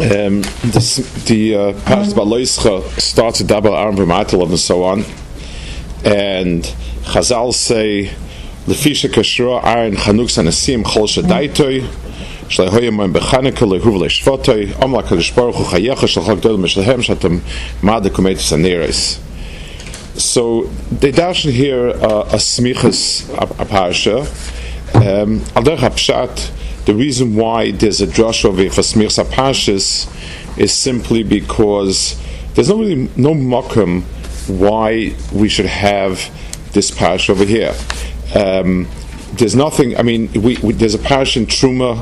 Um, this, the uh, Parashat Baloischa starts with double arm v'matel and so on, and Chazal say lefisha kashra iron chanuk sanasim chol shadaitoi shlehoyim moim bechaneka lehuv leshvotoi om la kadosh baruch hu chayecha shalchol gdol mishlehem shatam mad kumetis aneres. So they darshan here uh, a smichas a, a. Um, al derech the reason why there's a drush for Smir Sapashis is simply because there's no really no makom why we should have this parish over here. Um, there's nothing. I mean, we, we, there's a parish in Truma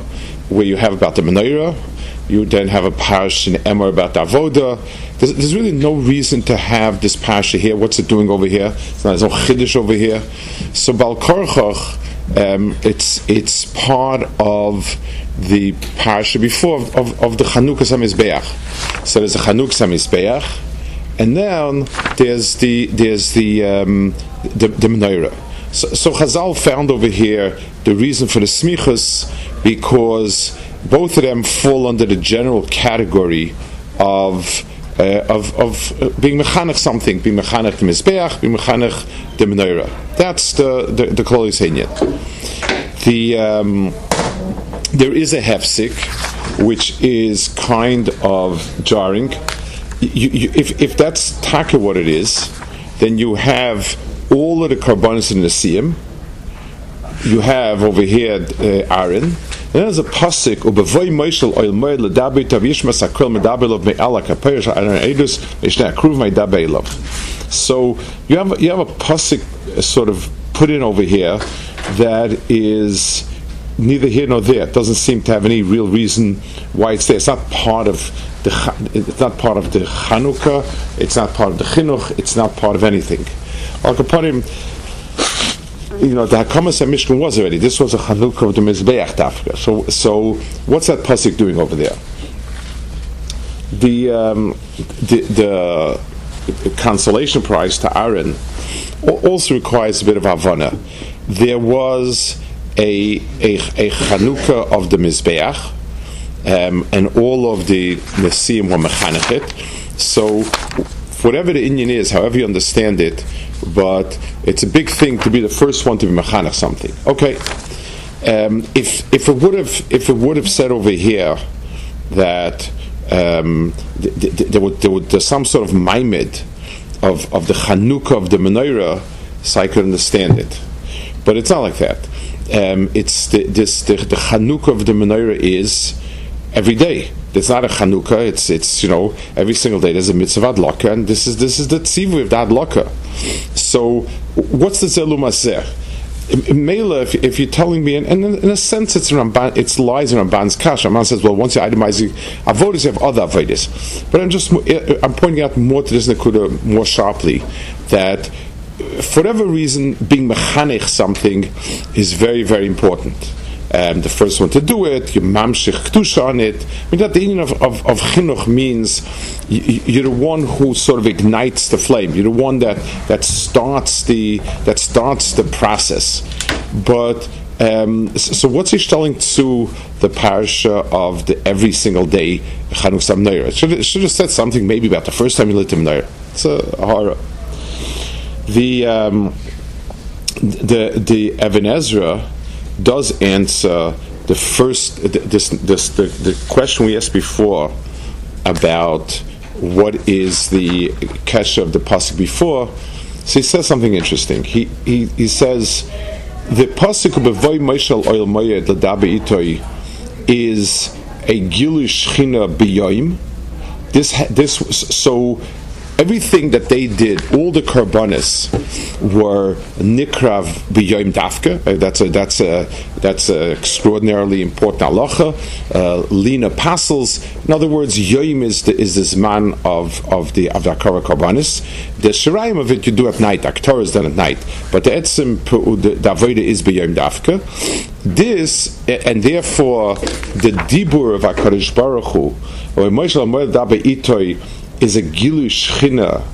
where you have about the menorah. You then have a parish in Emor about the avoda. There's, there's, really no reason to have this parish here. What's it doing over here? There's no chiddush over here. So Balkorchach um, it's it's part of the parsha before of, of, of the Chanukah Samizbeach. So there's a Chanukah Samizbeach, and then there's the there's the um, the, the menorah. So, so Chazal found over here the reason for the smichus because both of them fall under the general category of uh, of, of uh, being mechanech something, being mechanech the mizbeach, being mechanech the menorah. That's the the, the The um, there is a hefsik, which is kind of jarring. You, you, if if that's taka what it is, then you have all of the carbonates in the siyam. You have over here uh, Aaron there's a pasuk ubavoy moishel oil moed kaperish aron edus akruv. So you have you have a pasuk sort of put in over here that is neither here nor there. It doesn't seem to have any real reason why it's there. It's not part of the it's not part of the Chanukah. It's not part of the Chinuch. It's not part of anything. Al Kaparim you know, the Hakamas Mishkan was already. This was a Chanukah of the Mizbeach Dafka. So, so what's that pasuk doing over there? The, um, the, the consolation prize to Aaron also requires a bit of Havana. There was a, a, a of the Mizbeach, um, and all of the Nesim were Mechanechet. So, whatever the Indian is, however you understand it, but it's a big thing to be the first one to be mechanech something. Okay, um, if if it would have if it would have said over here that um, th- th- th- there, would, there would there's some sort of maimed of of the Chanukah of the menorah, so I could understand it, but it's not like that. Um, it's the, this the, the Chanukah of the menorah is every day. It's not a Chanukah. It's it's you know every single day there's a mitzvah adlaka, and this is this is the tzivu of the adlaka. So what's the zelum aser? Mela, if, if, you're telling me, and, and in, a sense, it's Ramban, it's lies in Ramban's kash. Ramban says, well, once you itemize avodas, you have other avodas. But I'm just, eh, eh, I'm pointing out more to this nakuda more sharply that eh, for whatever reason, being mechanich something is very, very important um, the first one to do it, you mamshich ktusha on it. I mean, that the union of, of, of chinuch means you, are the one who sort of ignites the flame. You're the one that, that starts the that starts the process. But um, so what's he telling to the parasha of the every single day Chanuk Sam Should, should have said something maybe about the first time you lit him Neir. It's a horror. The um, the the Ibn Ezra does answer the first this, this the, the question we asked before about what is the kesha of the pasuk before. So he says something interesting. He he, he says the pasuk bevoy moishel oil moyed ladabe itoi is a gilush china biyoim. This this so everything that they did, all the karbanis were nikrav b'yoim dafka. Uh, that's a that's a that's a extraordinarily important halacha. Uh, lina pasels. In other words, yoim is the, is this man of of the of the akara karbanis. The shirayim of it you do at night. Aktor is done at night, but the etzim the, avodah is b'yoim dafka. This and therefore the dibur of Hakadosh Baruch Hu or Moshe Dabe Itoi is a gilu shchina.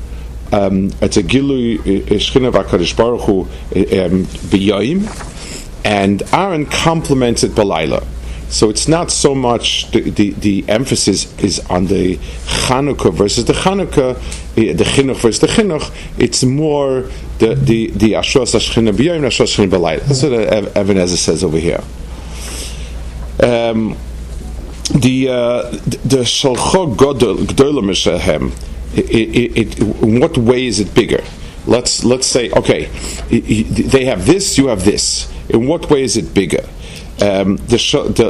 Um, it's a gilu uh, shchina of Baruch Hu um, b'yoyim, and Aaron complements it. So it's not so much the, the, the, emphasis is on the Chanukah versus the Chanukah, the Chinuch versus the Chinuch. It's more the the the Ashros Ashchina B'Yom Ashros. That's what Ibn Ezra says over here. Um, the uh, the Shalcho Gdolim Shehem. In what way is it bigger? Let's let's say okay, they have this, you have this. In what way is it bigger? Um, the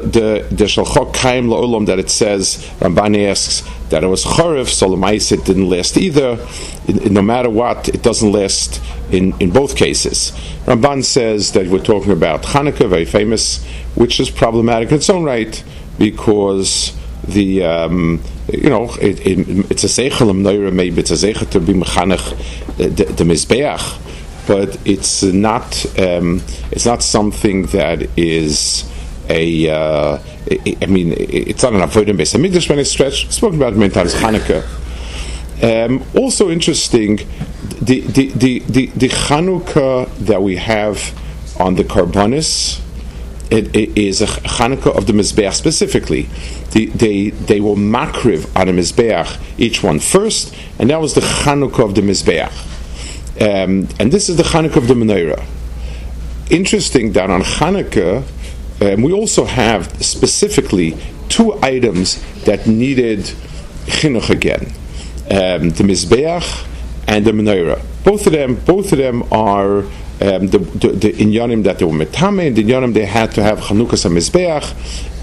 the the Shalchok Kaim La'olam that it says Rambani asks that it was Chorev, so it didn't last either. no matter what, it doesn't last in, in both cases. Ramban says that we're talking about Hanukkah, very famous, which is problematic in its own right because the um, you know it, it, it's a seichelim noira maybe it's a zeichel to be mechanech the, mizbeach, but it's not um, it's not something that is a uh, I mean it's not an avoiding base. Hamikdash when it's stretched spoken about many times Hanukkah. Um, also interesting, the the, the the the Hanukkah that we have on the Karbonis it, it is a Hanukkah of the Mizbeach specifically. The, they they will makriv on a Mizbeach each one first, and that was the Hanukkah of the Mizbeach. Um, and this is the Hanukkah of the Menorah. Interesting that on Hanukkah, um, we also have specifically two items that needed chinuch again: um, the Mizbeach and the Menorah. Both of them, both of them are um, the, the, the inyanim that they were metame, the inyanim they had to have Chanukas and Mizbeach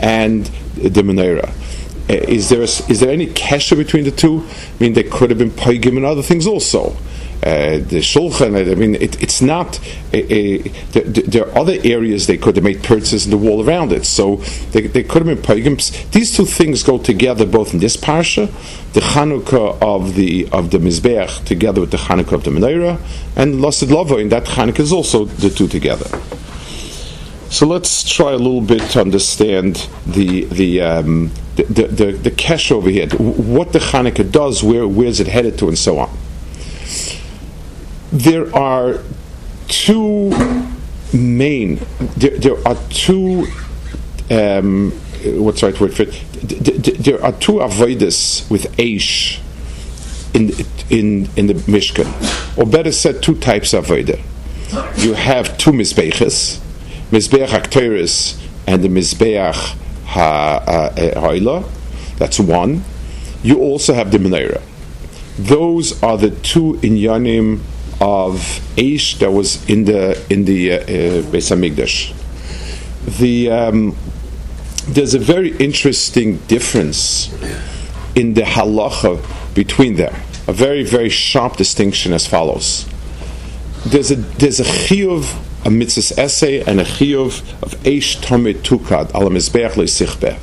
and the menorah. Uh, is there a, is there any kesha between the two? I mean, they could have been paigim and other things also. Eh, the shulchan. Eh, I mean, it, it's not. Eh, a, a, there, are other areas they could have made purchases in the wall around it. So they, they could have been paigim. These two things go together, both in this parsha, the Chanukah of the of the mizbeach together with the Chanukah of the menorah, and Lasid Lavo in that Chanukah is also the two together. So let's try a little bit to understand the the um, the, the, the, the kesh over here, what the Chanukah does, where where's it headed to, and so on there are two main, there, there are two, um, what's the right word for it? There are two avoidus with Aish in, in, in the Mishkan. Or better said, two types of avodah. You have two Mizbeches, Mizbeach Akteris and the Mizbeach Ha'ila. That's one. You also have the Menorah. Those are the two inyanim of Aish that was in the in the uh, uh, Beis Hamikdash. The um, there's a very interesting difference in the halacha between them. A very very sharp distinction as follows. There's a there's a chiyuv a mitzvah essay and a chiyuv of Aish Tomit Tukad al Mizbeach.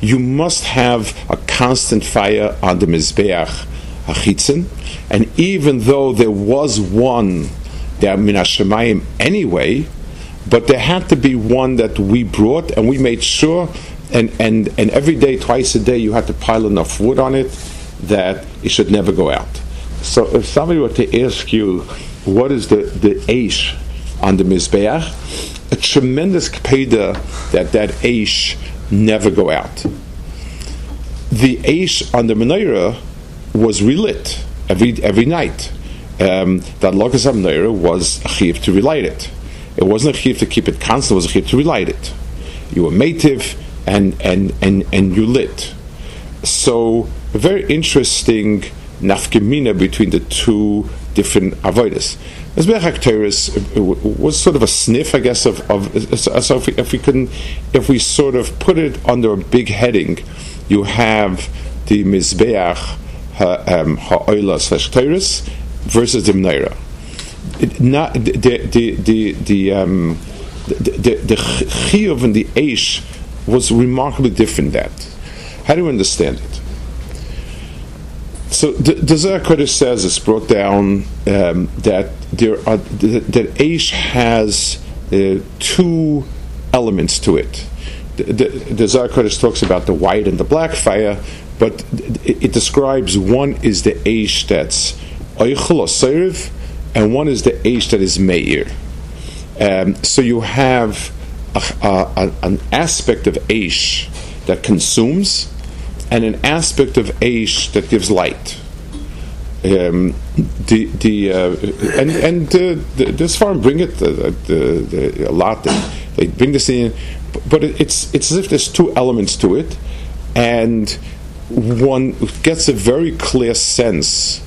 You must have a constant fire on the Mizbeach Hachitzin, and even though there was one there min Hashemayim anyway, but there had to be one that we brought, and we made sure, and, and, and every day, twice a day, you had to pile enough wood on it that it should never go out. So if somebody were to ask you, what is the, the Aish on the Mizbeach, a tremendous kpeda that that Aish never go out. The Aish on the Menorah was relit every every night. Um, that lokas amneira was a chiv to relight it. It wasn't a chiv to keep it constant; it was a chiv to relight it. You were mative and and and and you lit. So a very interesting nafkemina between the two different avodas. Mizbeach Teres was sort of a sniff, I guess, of, of so if we, if we can, if we sort of put it under a big heading, you have the Mizbeach ha'oila slash teres versus the menorah. Not the the the the um, the, the, chiyuv and the eish was remarkably different. That how do you understand it? So the, the Zohar says it's brought down um, that there are that, that Aish has uh, two elements to it. The, the, the Zohar talks about the white and the black fire, but it, it describes one is the Aish that's Eichel or and one is the Aish that is Meir. Um, so you have a, a, an aspect of Aish that consumes, and an aspect of Aish that gives light. Um, the the uh, and and uh, the, this farm bring it uh, the, the, a lot. They, they bring this in, but it, it's it's as if there's two elements to it, and one gets a very clear sense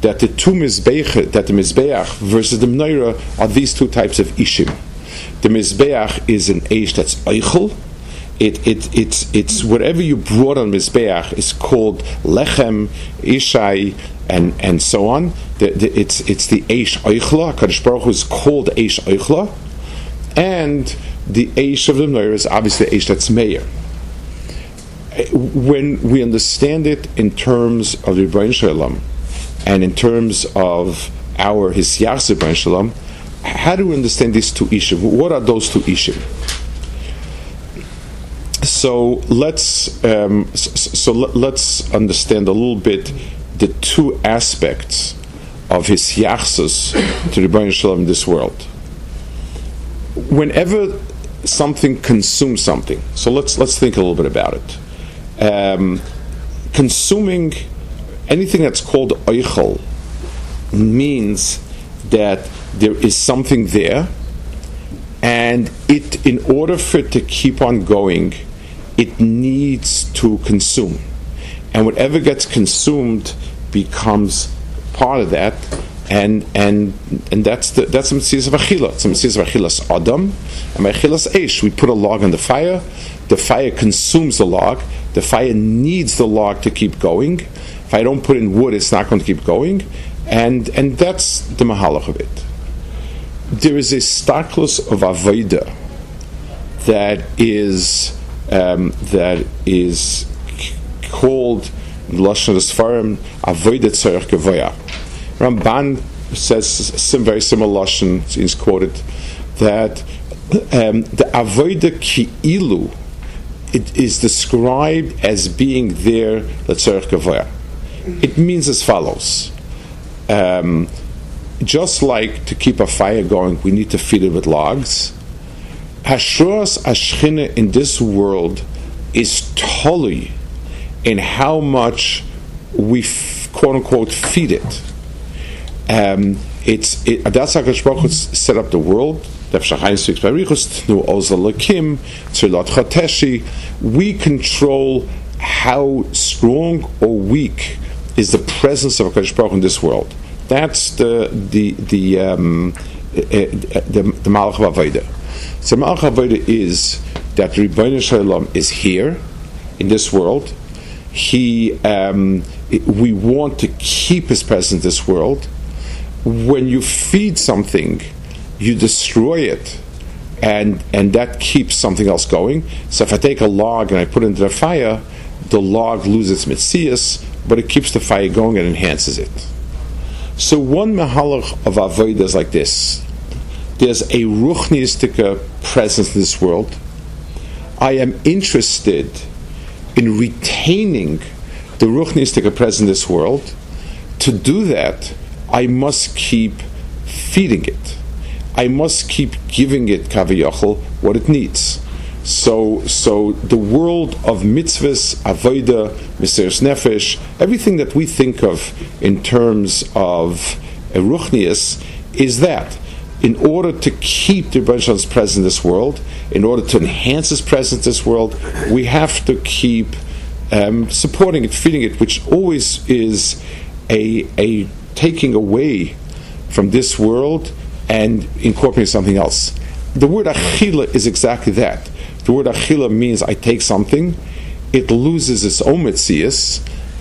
that the two mizbeach that the mizbeach versus the menorah are these two types of ishim. The mizbeach is an eish that's eichel it, it, it's, it's whatever you brought on Mizbeach is called Lechem, Ishai, and, and so on. The, the, it's, it's the Eish Eichla. Kadosh Baruch Hu is called Eish Eichla. And the Eish of the Meir is obviously Eish that's Meir. When we understand it in terms of the Rebbein Shalom and in terms of our Hisyachs Rebbein Shalom, how do we understand these two Ishim? What are those two Ishim? so let's um, so, so, let's understand a little bit the two aspects of his yachsus to the Shalom in this world. Whenever something consumes something, so let's let's think a little bit about it. Um, consuming anything that's called oichel means that there is something there, and it, in order for it to keep on going, it needs to consume. And whatever gets consumed becomes part of that. And and and that's the that's the mitzvah of achila. It's the mitzvah of achilas adam and achilas eish. We put a log on the fire. The fire consumes the log. The fire needs the log to keep going. If I don't put in wood, it's not going to keep going. And and that's the mahalach of it. There is a staklus of avodah that is um, that is called Lashon Sfarim Avodah Tzarech Gavoya. Ramban says some very similar Lashon, is quoted, that um, the Avodah Ki'ilu it is described as being there Letzarech Gavoya. It means as follows. Um, just like to keep a fire going, we need to feed it with logs. Hashras Ashchina in this world is totally in how much we quote unquote feed it. Um, it's it, that's how Baruch set up the world. We control how strong or weak is the presence of Hakadosh Baruch in this world. That's the the the um, uh, the, the Malach Avodah. So Malach is that Rebbeinu Shalom is here in this world. He, um, we want to keep His presence in this world. When you feed something, you destroy it, and and that keeps something else going. So if I take a log and I put it into the fire, the log loses its mitzias, but it keeps the fire going and enhances it. So one mahalach of avodah is like this: there's a ruchniistic presence in this world. I am interested in retaining the ruchniistic presence in this world. To do that, I must keep feeding it. I must keep giving it kaviyachol what it needs. So, so the world of mitzvahs, avoda, miseres nefesh, everything that we think of in terms of ruchnius is that in order to keep the Rebbeinu presence in this world, in order to enhance his presence in this world, we have to keep um, supporting it, feeding it, which always is a, a taking away from this world and incorporating something else. The word achila is exactly that. The word achila means I take something, it loses its own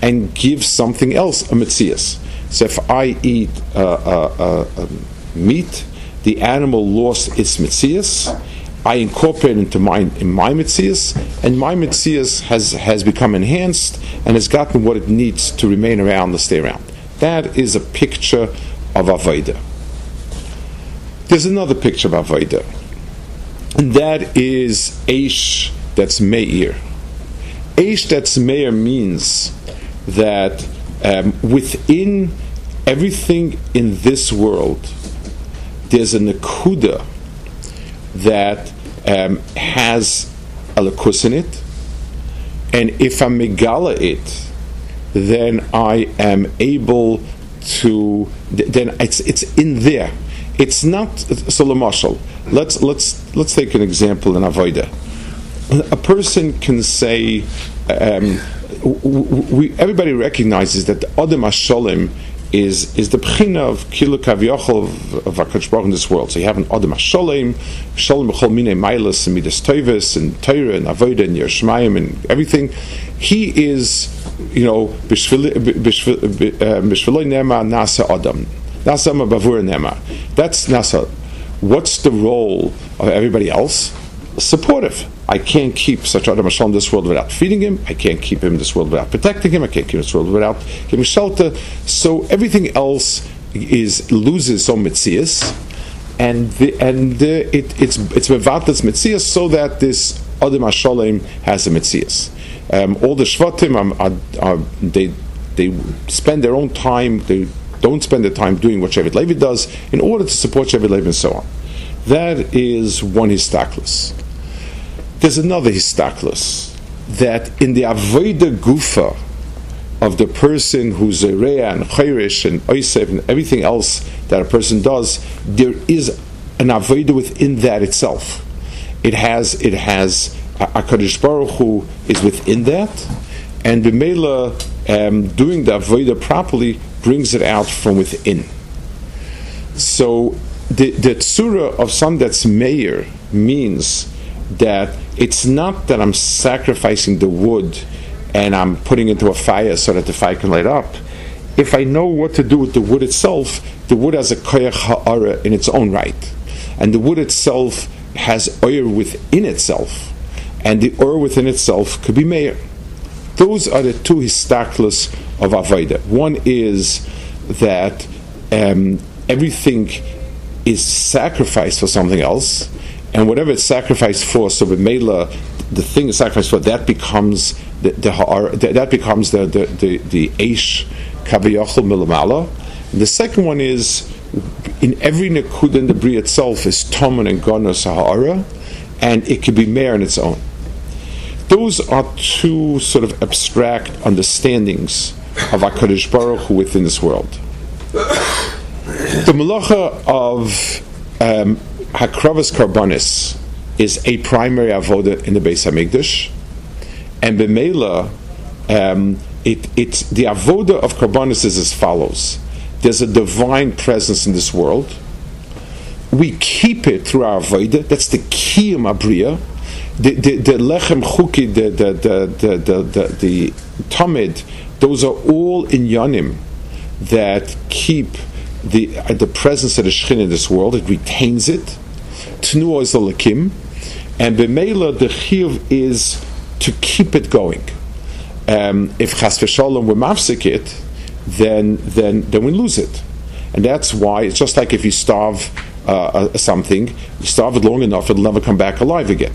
and gives something else a mitzias. So if I eat uh, uh, uh, meat, the animal lost its mitzias. I incorporate into my in my mitzias, and my mitzias has has become enhanced and has gotten what it needs to remain around to stay around. That is a picture of avodah. There's another picture of avodah, and that is Aish that's meir. Aish that's meir means that um, within everything in this world, there's a nakuda that um, has a lakus in it, and if I megala it, then I am able to. Then it's it's in there. It's not so. Marshall, let's let's let's take an example in avoida. A person can say. Um, we, everybody recognizes that the Adam Hasholim is is the pchina of kilu kavyochol of, HaKadosh in this world. So you have an Adam Sholem b'chol minei mailas and midas toivus and Torah and Avodah and Yerushalayim and everything. He is, you know, b'shviloi nema nasa Adam. Nasa bavur nema. That's nasa. What's the role of everybody else? Supportive. I can't keep such Adam Hashem in this world without feeding him. I can't keep him in this world without protecting him. I can't keep this world without giving shelter. So everything else is loses some mitzias, and the, and the, it, it's it's mevatas mitzias so that this Adam Hashem has a mitzias. Um, all the shvatim are, are, are, they they spend their own time. They don't spend their time doing what Shevet Levi does in order to support Shevet Levi and so on. That is one histaklis. There's another histaklus that in the avoida gufa of the person who's a rea and chayrish and oisef and everything else that a person does, there is an avoida within that itself. It has it has uh, a Kaddish Baruch Hu is within that, and Bimela um, doing the avoida properly brings it out from within. So the the tzura of some that's mayor means that it's not that I'm sacrificing the wood and I'm putting it into a fire so that the fire can light up. If I know what to do with the wood itself, the wood has a koyach ha'ara in its own right. And the wood itself has oil within itself. And the oil within itself could be mayor. Those are the two histaklas of Avaida. One is that um, everything is sacrificed for something else, and whatever it's sacrificed for, so the Mela, the thing is sacrificed for, that becomes the, the that becomes the the the, the Aish Kaviyachol Milamala. The second one is in every Nakud in the Bri itself is Toman and Gona Sahara, and it can be Meir on its own. Those are two sort of abstract understandings of HaKadosh Baruch Hu within this world. The malacha of um, Hakravas Karbanis is a primary avoda in the Beis Hamikdash, and Bemela, um, it, it's the avoda of Karbanis is as follows: There's a divine presence in this world. We keep it through our avoda. That's the key of Abriya. The, the, the lechem chuki, the the the the the, the, the tamid, those are all in yanim that keep the uh, the presence of the Shechin in this world. It retains it. Tnuah is alakim, and b'meila the chiyuv is to keep it going. Um, if chas v'shalom we mafsik it, then then then we lose it, and that's why it's just like if you starve uh, uh, something, you starve it long enough, it'll never come back alive again.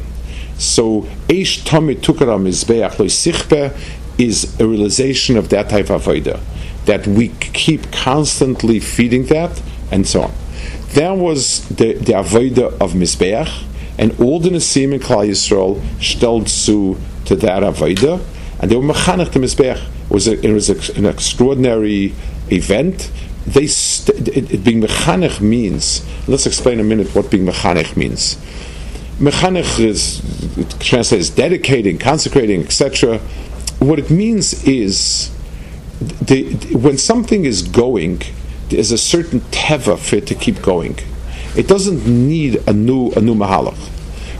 So eish tukaram mizbeach loy is a realization of that type of avodah that we keep constantly feeding that and so on. That was the, the Avodah of Mizbeach, and all the Nasim in Klal Yisrael stelled to that Avodah, and they were mechanech to Mizbeach. It was, a, it was a, an extraordinary event. They st- it, it, being mechanech means, let's explain a minute what being mechanech means. Mechanech is translates dedicating, consecrating, etc. What it means is the, when something is going, there's a certain teva for it to keep going. It doesn't need a new a new mahalach.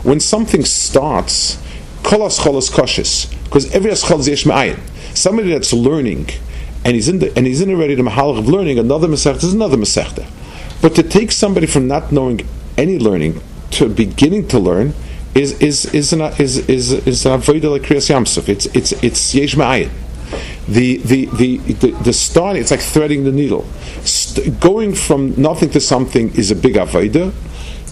When something starts, kolas cholas koshes, because every aschol is yesh Somebody that's learning, and he's in the, and he's in already the mahal of learning. Another masechta is another masechta. But to take somebody from not knowing any learning to beginning to learn is is is an is is is an avodah like kriyas yamsuf. It's it's it's yesh ma'ayin. The, the, the, the, the starting, it's like threading the needle. St- going from nothing to something is a big avodah.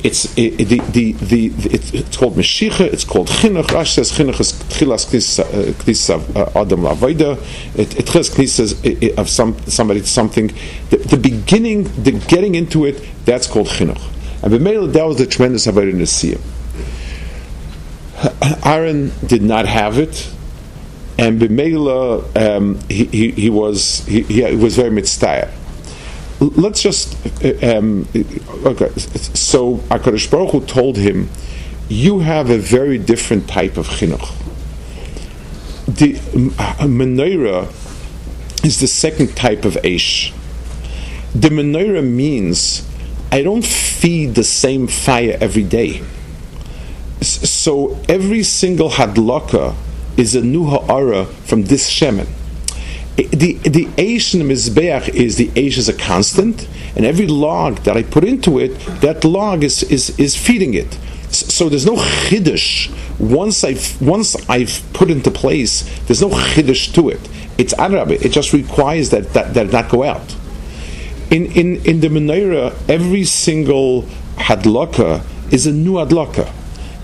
It's it, the, the, the, it's, it's called Meshicha, it's called Chinuch. Rash says Chinuch is Tchilas Knis uh, uh, Adam Lavoida. It Tchilas Knis of some, somebody something. The, the beginning, the getting into it, that's called Chinuch. And B'meila, that was the tremendous avodah Siyam. Aaron did not have it, and B'meila um, he, he, he was he, he was very mitzvah. Let's just um, okay. So Hakadosh Baruch Hu told him, "You have a very different type of chinuch. The menorah is the second type of eish. The menorah means I don't feed the same fire every day." so every single hadlaka is a new ha'ara from this shemen. The the eish in the mizbeach is the eish is a constant, and every log that I put into it, that log is is, is feeding it. So there's no chiddush once I've once I've put into place. There's no chiddush to it. It's arabic. It just requires that that, that not go out. In in in the menorah, every single hadlaka is a new hadlaka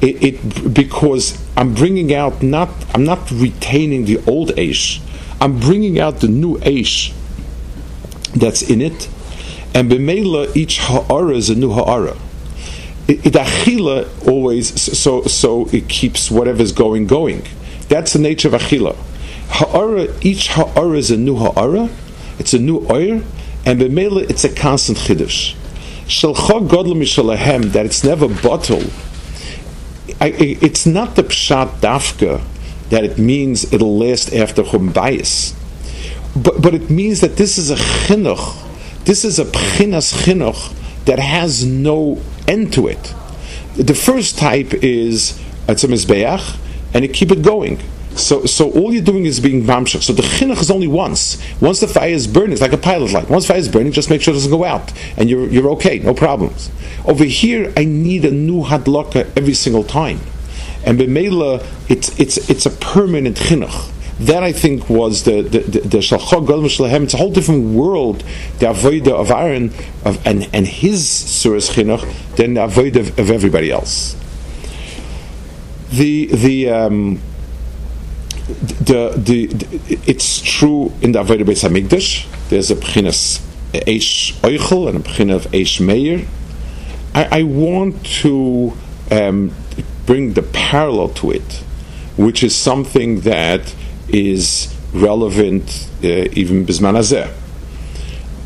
it, it, because I'm bringing out not I'm not retaining the old Aish, I'm bringing out the new Aish that's in it, and b'meila each ha'ara is a new ha'ara. It, achila always so so it keeps whatever's going going. That's the nature of achila. Ha'ara each ha'ara is a new ha'ara. It's a new oir, and b'meila it's a constant chiddush. Shalcha godlam mishalahem that it's never bottled I, it's not the pshat dafka that it means it'll last after chumbayis, but but it means that this is a chinuch, this is a pchinas chinuch that has no end to it. The first type is it's a mizbeach, and it keep it going. So, so all you're doing is being mamshach. So the chinuch is only once. Once the fire is burning, it's like a pilot light. Once fire is burning, just make sure it doesn't go out, and you're you're okay, no problems. Over here, I need a new hadlaka every single time, and b'meila, it's it's it's a permanent chinuch. That I think was the the the shalchog the It's a whole different world, the avodah of Aaron of, and and his suras chinuch than the avodah of, of everybody else. The the um, the, the, the, it's true in the Avodah Beis Hamikdash. There's a pchinas Eish Oichel and a pchina of Eish Meir. I, I want to um, bring the parallel to it, which is something that is relevant uh, even Bisman Hazeh.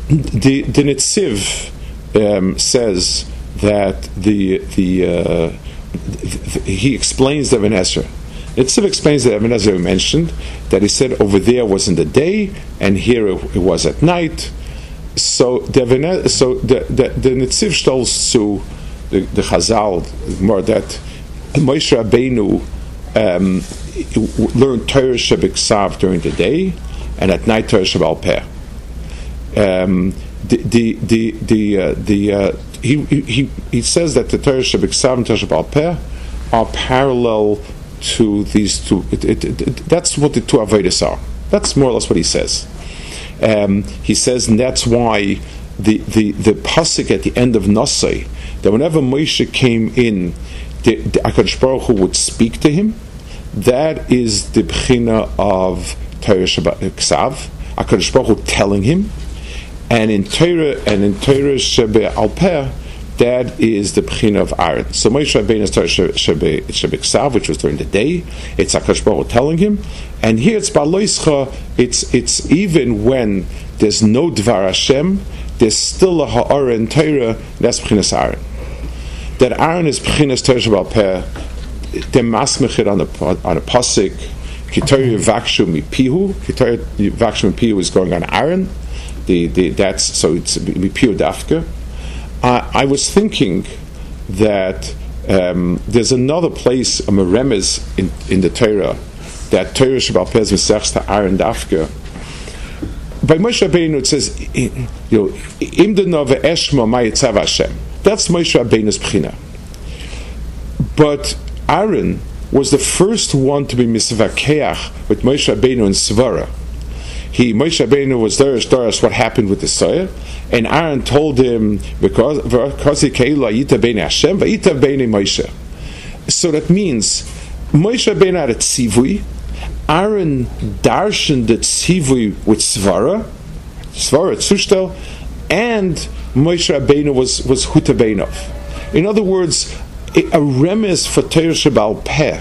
The, the Netziv um, says that the the, uh, the, he explains the Venesra it still explains that Ibn Ezra mentioned that he said over there was in the day and here it, it was at night. So the so the the, the Netziv tells to the, the Chazal more that Moshe Rabbeinu um, learned Torah Shabbat during the day and at night Torah Shabbat Peh. Um, the the the the, uh, the uh, he, he he says that the Torah Shabbat and Torah Shabbat Peh are parallel to these two. It, it, it, that's what the two Avedas are. That's more or less what he says. Um, he says, and that's why the, the, the pasuk at the end of Nasai, that whenever Moshe came in, the, the Akadosh Baruch Hu would speak to him. That is the bchina of Torah Shabbat Ksav. Akadosh Baruch Hu telling him, and in Torah and in Torah Shabbat Alpeh, that is the Bechina of Aaron. So Moshe Rabbeinu started Shebeksav, which was during the day. It's Akash telling him, and here it's Baloischa. It's it's even when there's no Dvar Hashem, there's still a Ha'ara in Torah. That's Bechinas Aaron. That Aaron is Bechinas Torah Shabbat Peh. They're masmechit on a on a pasuk. Kitoria Vakshu Mipihu. Kitoria Vakshu Mipihu is going on Aaron. The, the, that's so it's Mipihu Dafka. I, I was thinking that um, there's another place, a Meremes in, in the Torah, that Torah Shabbat Pez Mesechs to Aaron Dafka. By Moshe Rabbeinu it says, you know, Im denove eshma ma'yitzav Hashem. That's Moshe Rabbeinu's Bechina. But Aaron was the first one to be misvakeach with Moshe Rabbeinu and Svara. He Moshe Rabbeinu was Darish Darish what happened with the soil, and Aaron told him because Moshe. So that means Moshe Rabbeinu had a tzivui. Aaron darshan the tzivui with Svara, Svara Tzushtel, and Moshe Rabbeinu was was Hutabeinov. In other words, a remes for Torah Shabbal Peh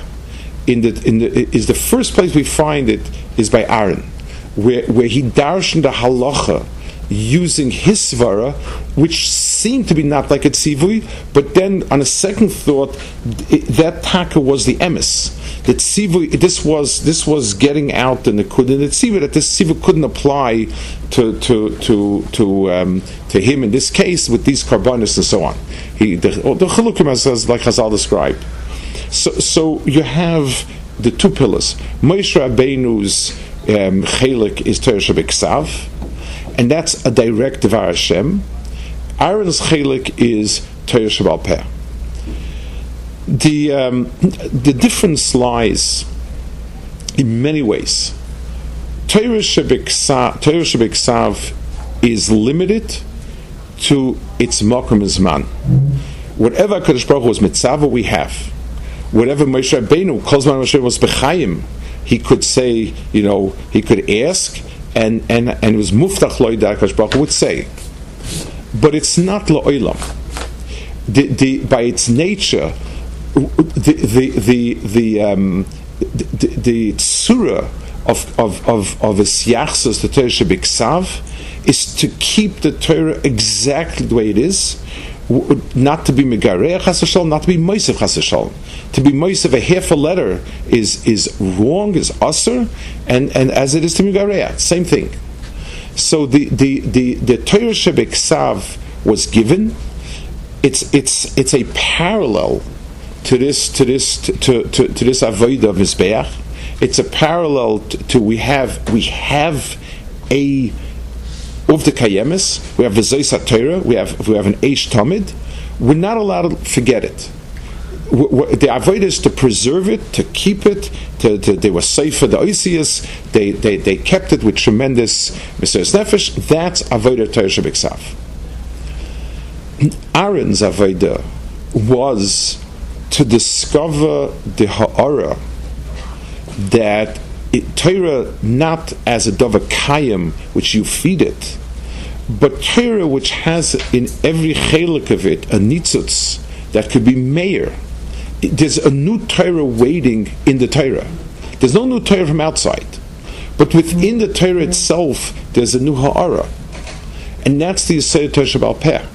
in the, in the, is the first place we find it is by Aaron, where, where he darshan the halacha using his svara, which seemed to be not like a tzivui, but then on a second thought, it, that taka was the emes. The tzivui, this was this was getting out the nikud, and the tzivui that this tzivui couldn't apply to to to to um, to him in this case with these carbonis and so on. He the, the chilukim says like Hazal described. So so you have the two pillars. Moshe Rabbeinu's um, chelik is Torah Shabbat and that's a direct Devar Hashem. Aaron's chelik is Torah Shabbal Peh. The, um, the difference lies in many ways. Torah Shabbat is limited to its Mokum Zman. Whatever Kaddish Baruch was mitzvah, we have. Whatever Moshe Rabbeinu, Kozman Moshe was bechayim, he could say, you know, he could ask, and and and it was muftach loy Baruch would say, but it's not lo'olam. The, the, by its nature, the the the the um, the, the of of of of Isyachsus, the Torah is to keep the Torah exactly the way it is, not to be megareach chasashal, not to be moisef chasashal. To be moisef a half a letter is is wrong, is usher, and and as it is to megareach, same thing. So the the the the Torah was given. It's it's it's a parallel to this to this to to, to, to this avodah of mizbeach. It's a parallel to, to we have we have a of the Kayemis, we have Zeis Torah, we have we have an Eish Tamid. We're not allowed to forget it. The avoid is to preserve it, to keep it. To, to, they were safe the Oisius. They, they, they kept it with tremendous Mesiris Nefesh. That's avodah Torah Shabiksav. Aaron's avodah was to discover the ha'ara that it, Torah not as a dova kayim which you feed it, but Torah which has in every chelik of it a nitzutz that could be mayor. There's a new Torah waiting in the Torah. There's no new Torah from outside, but within the Torah itself, there's a new ha'ara, and that's the Yisrael Torah Peh.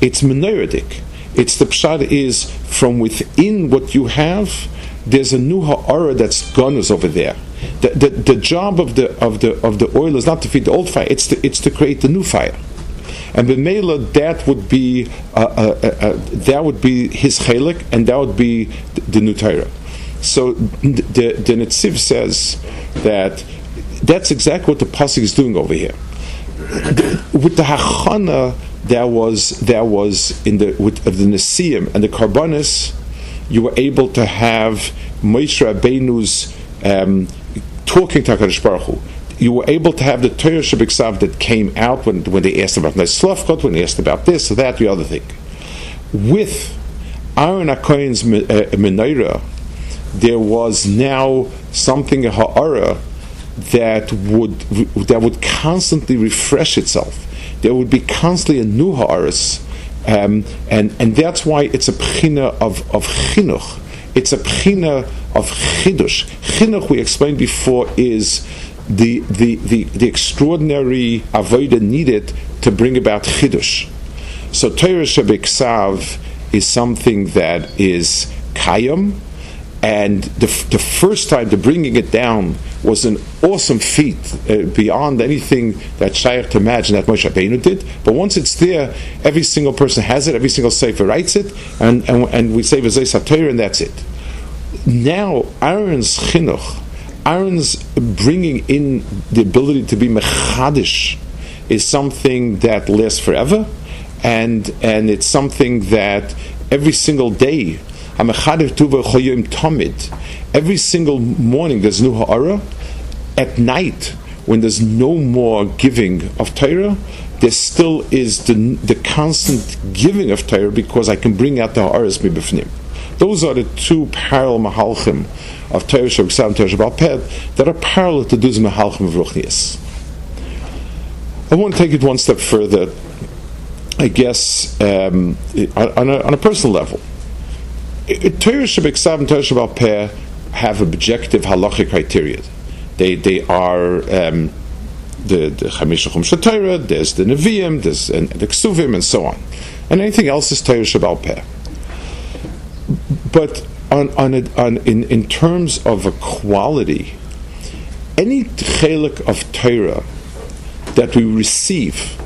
It's menoridic. It's the pshat is from within what you have. There's a new ha'ara that's gone over there the, the, the job of the of the of the oil is not to feed the old fire; it's to, it's to create the new fire. And b'meila that would be uh, uh, uh, uh, that would be his chelik, and that would be the, new Torah. So the the Netziv says that that's exactly what the pasuk is doing over here. with the hachana that was that was in the with of the Nesiim and the Karbanis, you were able to have Moshe Rabbeinu's um, talking to HaKadosh Baruch Hu. You were able to have the Torah Shabbat that came out when, when they asked about Neslavkot, when they asked about this or that, the other thing. With Aaron HaKohen's uh, menorah, there was now something, ha'ara, that would that would constantly refresh itself. There would be constantly a new ha'aris, um, and and that's why it's a pchina of of chinuch. It's a pchina of chidush. Chinuch, we explained before, is the, the, the, the extraordinary avodah needed to bring about chidush. So Torah Shabbat is something that is kayam, and the, the first time the bringing it down was an awesome feat uh, beyond anything that Shaykh to imagine that Moshe Rabbeinu did. But once it's there, every single person has it, every single sefer writes it, and, and, and we say V'zei Torah, and that's it now Aaron's chinuch, Aaron's bringing in the ability to be mechadish is something that lasts forever, and and it's something that every single day, every single morning there's new ha'ara. At night, when there's no more giving of Torah, there still is the, the constant giving of Torah because I can bring out the ha'aras mibifnim. Those are the two parallel mahalchim of Torah Shabbat and Torah that are parallel to those mahalchim of Ruchnias. I want to take it one step further, I guess, um, on, a, on, a, personal level. Torah Shabbat and Torah Shabbat have objective halachic criteria. They, they are um, the, Chamisha Chum there's the Nevi'im, there's and the Ksuvim, and so on. And anything else is Torah Shebaal Peh. But on, on, a, on in, in terms of a quality, any chelik of Torah that we receive,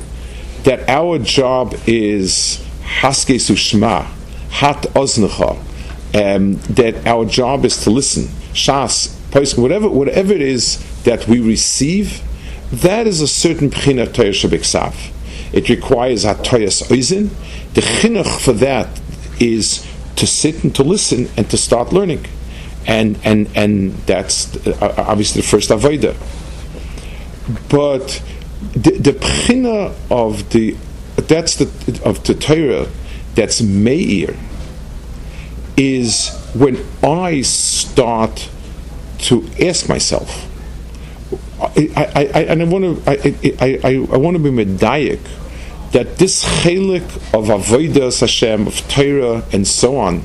that our job is haske sushma, hat oznecha, um, that our job is to listen, shas, whatever, whatever it is that we receive, that is a certain pchina Torah shabiksav. It requires a toyas oizin. The chinuch for that is to sit and to listen and to start learning, and and and that's uh, obviously the first avodah. But the, the pchina of the that's the of the Torah that's meir is when I start to ask myself. I, I, I, and I want to I, I, I, want to be medayik that this chelik of avodas Hashem of Torah and so on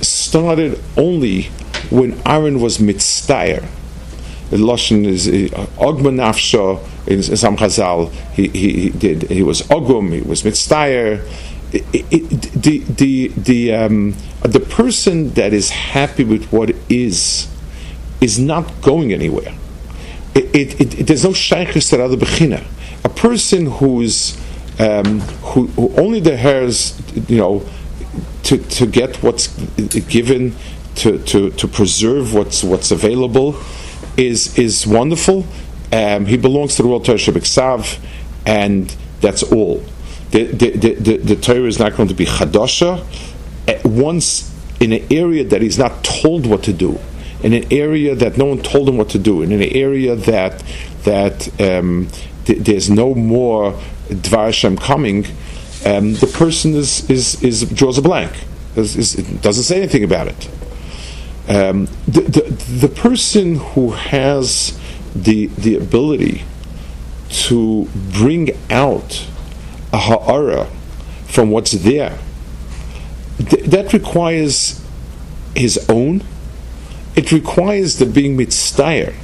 started only when Aaron was mitzdayer. The lashon is uh, ogman nafsho in Sam Chazal. He, he, he did he was ogum. He was mitzdayer. The the the um, the person that is happy with what is is not going anywhere. It, it, it, there's no shaykhis that other bechina. A person who's um, who, who, only the hairs, you know, to, to get what's given, to, to, to preserve what's what's available, is is wonderful. Um, he belongs to the world Torah Shabbat and that's all. The, the, the, the, Torah is not going to be chadasha. Once in an area that he's not told what to do, in an area that no one told him what to do, in an area that that um, th- there's no more Dvar Hashem coming, um, the person is, is, is draws a blank. Is, is, it doesn't say anything about it. Um, the, the, the person who has the, the ability to bring out a ha'ara from what's there, th- that requires his own it requires the being mitzdayer.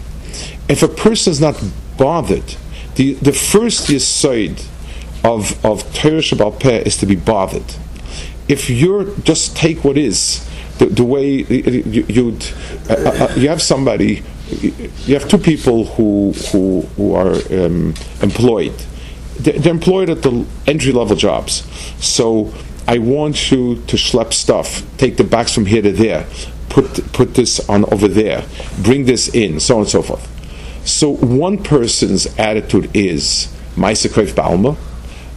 If a person is not bothered, the, the first yesod of, of Torah Shebaal Peh is to be bothered. If you're just take what is, the, the way you, you'd, uh, uh, uh, you have somebody, you have two people who, who, who are um, employed. They're employed at the entry level jobs. So I want you to schlep stuff, take the bags from here to there, put put this on over there, bring this in, so on and so forth. So one person's attitude is Maisekreif Balma,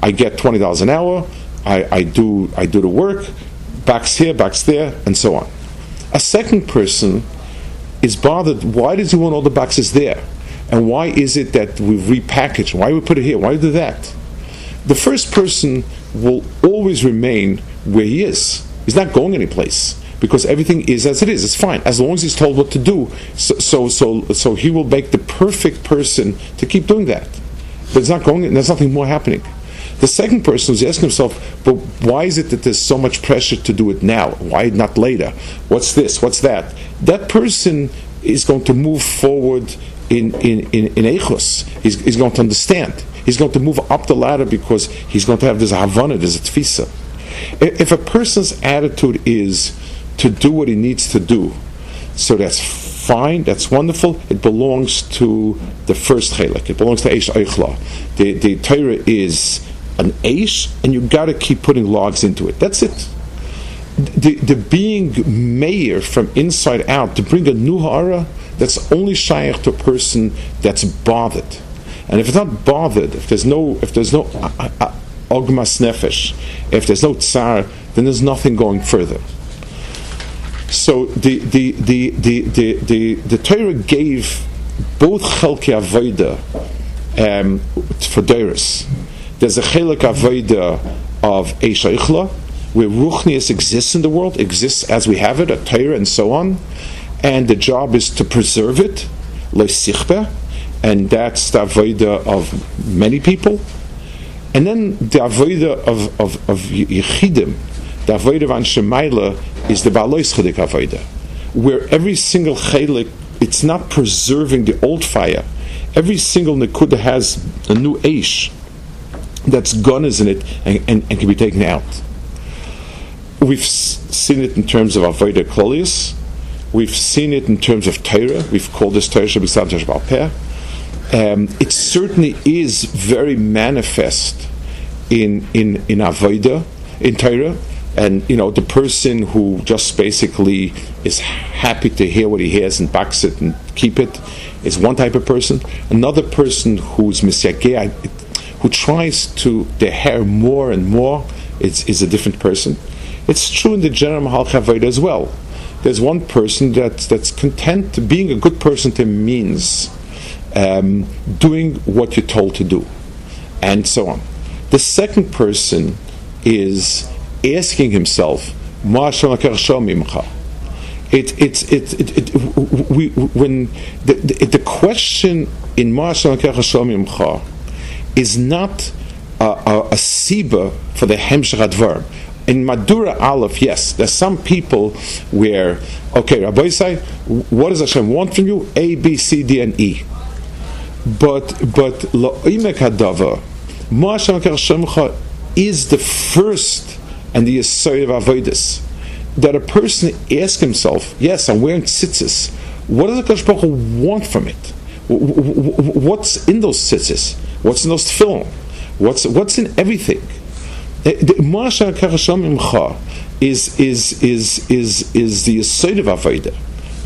I get twenty dollars an hour, I, I do I do the work, backs here, backs there, and so on. A second person is bothered, why does he want all the boxes there? And why is it that we've repackaged? Why we put it here? Why do that? The first person will always remain where he is. He's not going anyplace because everything is as it is. It's fine as long as he's told what to do. So, so, so, so he will make the perfect person to keep doing that. But it's not going. There's nothing more happening. The second person is asking himself, but why is it that there's so much pressure to do it now? Why not later? What's this? What's that? That person is going to move forward in in in, in. He's, he's going to understand. He's going to move up the ladder because he's going to have this havana, this tfisa. If a person's attitude is to do what he needs to do. So that's fine, that's wonderful. It belongs to the first chelik. It belongs to Eish Eichla. The, the Torah is an Eish, and you've got to keep putting logs into it. That's it. The, the being mayor from inside out to bring a new ha'ara, that's only shaykh to a person that's bothered. And if it's not bothered, if there's no, if there's no uh, uh, uh, ogmas nefesh, if there's no tsar, then there's nothing going further. So the the the the the the, the Torah gave both chelki avoda um, for Deiris. There's a chelik avoda of Eishaichla, where Ruchnius exists in the world, exists as we have it, a Torah and so on, and the job is to preserve it, and that's the avoda of many people. And then the avoda of, of, of Yechidim, the avoda of Anshe is the Balois Chedik avoda, where every single chelik, it's not preserving the old fire. Every single nekuda has a new aish that's in it and, and, and, can be taken out. We've seen it in terms of avoda klolius. We've seen it in terms of Torah. We've called this Torah Shabbat Shabbat um, it certainly is very manifest in in in avoda in Torah, and you know the person who just basically is happy to hear what he hears and backs it and keep it is one type of person. Another person who's misyageh, who tries to deher more and more, is, is a different person. It's true in the general Mahal Avoda as well. There's one person that's that's content. Being a good person to means um, doing what you're told to do, and so on. The second person is asking himself, it, it, it, it, it, we, when the, the, the question in is not a, a, a siba for the hemshach. In Madura Aleph, yes, there's some people where, okay, Rabbi what does Hashem want from you? A, B, C, D, and E. But but lo'imek is the first and the Yisrael of Avodas. That a person asks himself, yes, I'm wearing tzitzis. What does the want from it? What's in those tzitzis? What's in those film? What's what's in everything? Eh, is is is is is the Yisrael of Avodah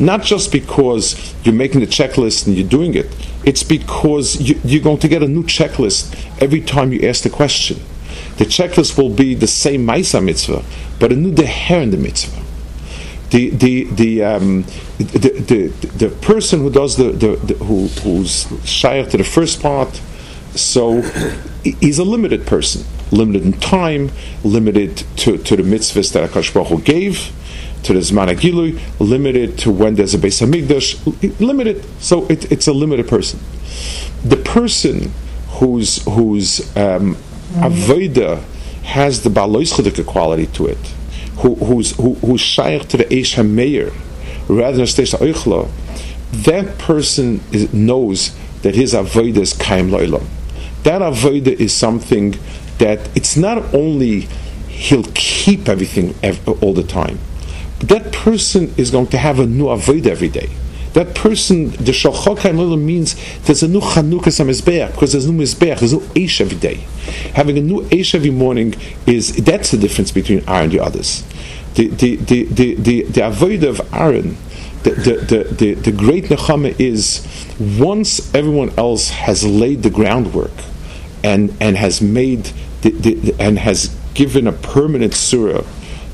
not just because you're making the checklist and you're doing it, it's because you, are going to get a new checklist every time you ask the question. The checklist will be the same Maisa mitzvah, but a new deher in the mitzvah. The the the, um, the, the, the, person who does the, the, the who, who's shy to the first part, so he's a limited person, limited in time, limited to, to the mitzvahs that Akash Baruch Hu gave to the Zman Agilui, limited to when there's a Beis Hamikdash, limited. So it, it's a limited person. The person whose whose um, avoda has the baloischedike quality to it, who, who's who, who's to the Eish HaMeir, rather than Steish Oichla, that person is, knows that his avoda is kaim lo'ilam. That avoda is something that it's not only he'll keep everything all the time that person is going to have a new avoid every day. That person, the Shalchok little means there's a new Chanukah Samizbeach, because there's new Mizbeach, there's new Eish every day. Having a new Eish every morning is, that's the difference between Aaron and the others. The, the, the, the, the, the avoid of Aaron, the, the, the, the, great Nechama is once everyone else has laid the groundwork and, and has made the, the, and has given a permanent surah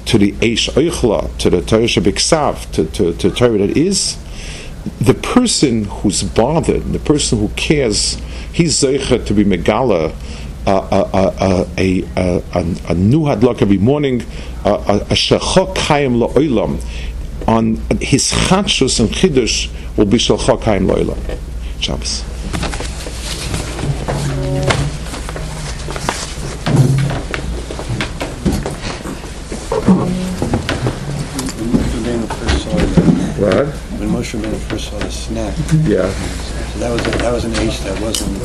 to the Eish Oichla, to the Torah Shabiksav, to, to, to Torah that is, the person who's bothered, the person who cares, he's Zeicha to be Megala, a, new hadlok every morning, a shachok chayim lo'olam, on his chadshus and chidush will be shachok chayim lo'olam. Shabbos. What? When Moshe Rabbeinu first saw the sneh. Yeah. So that was a, that was an age that wasn't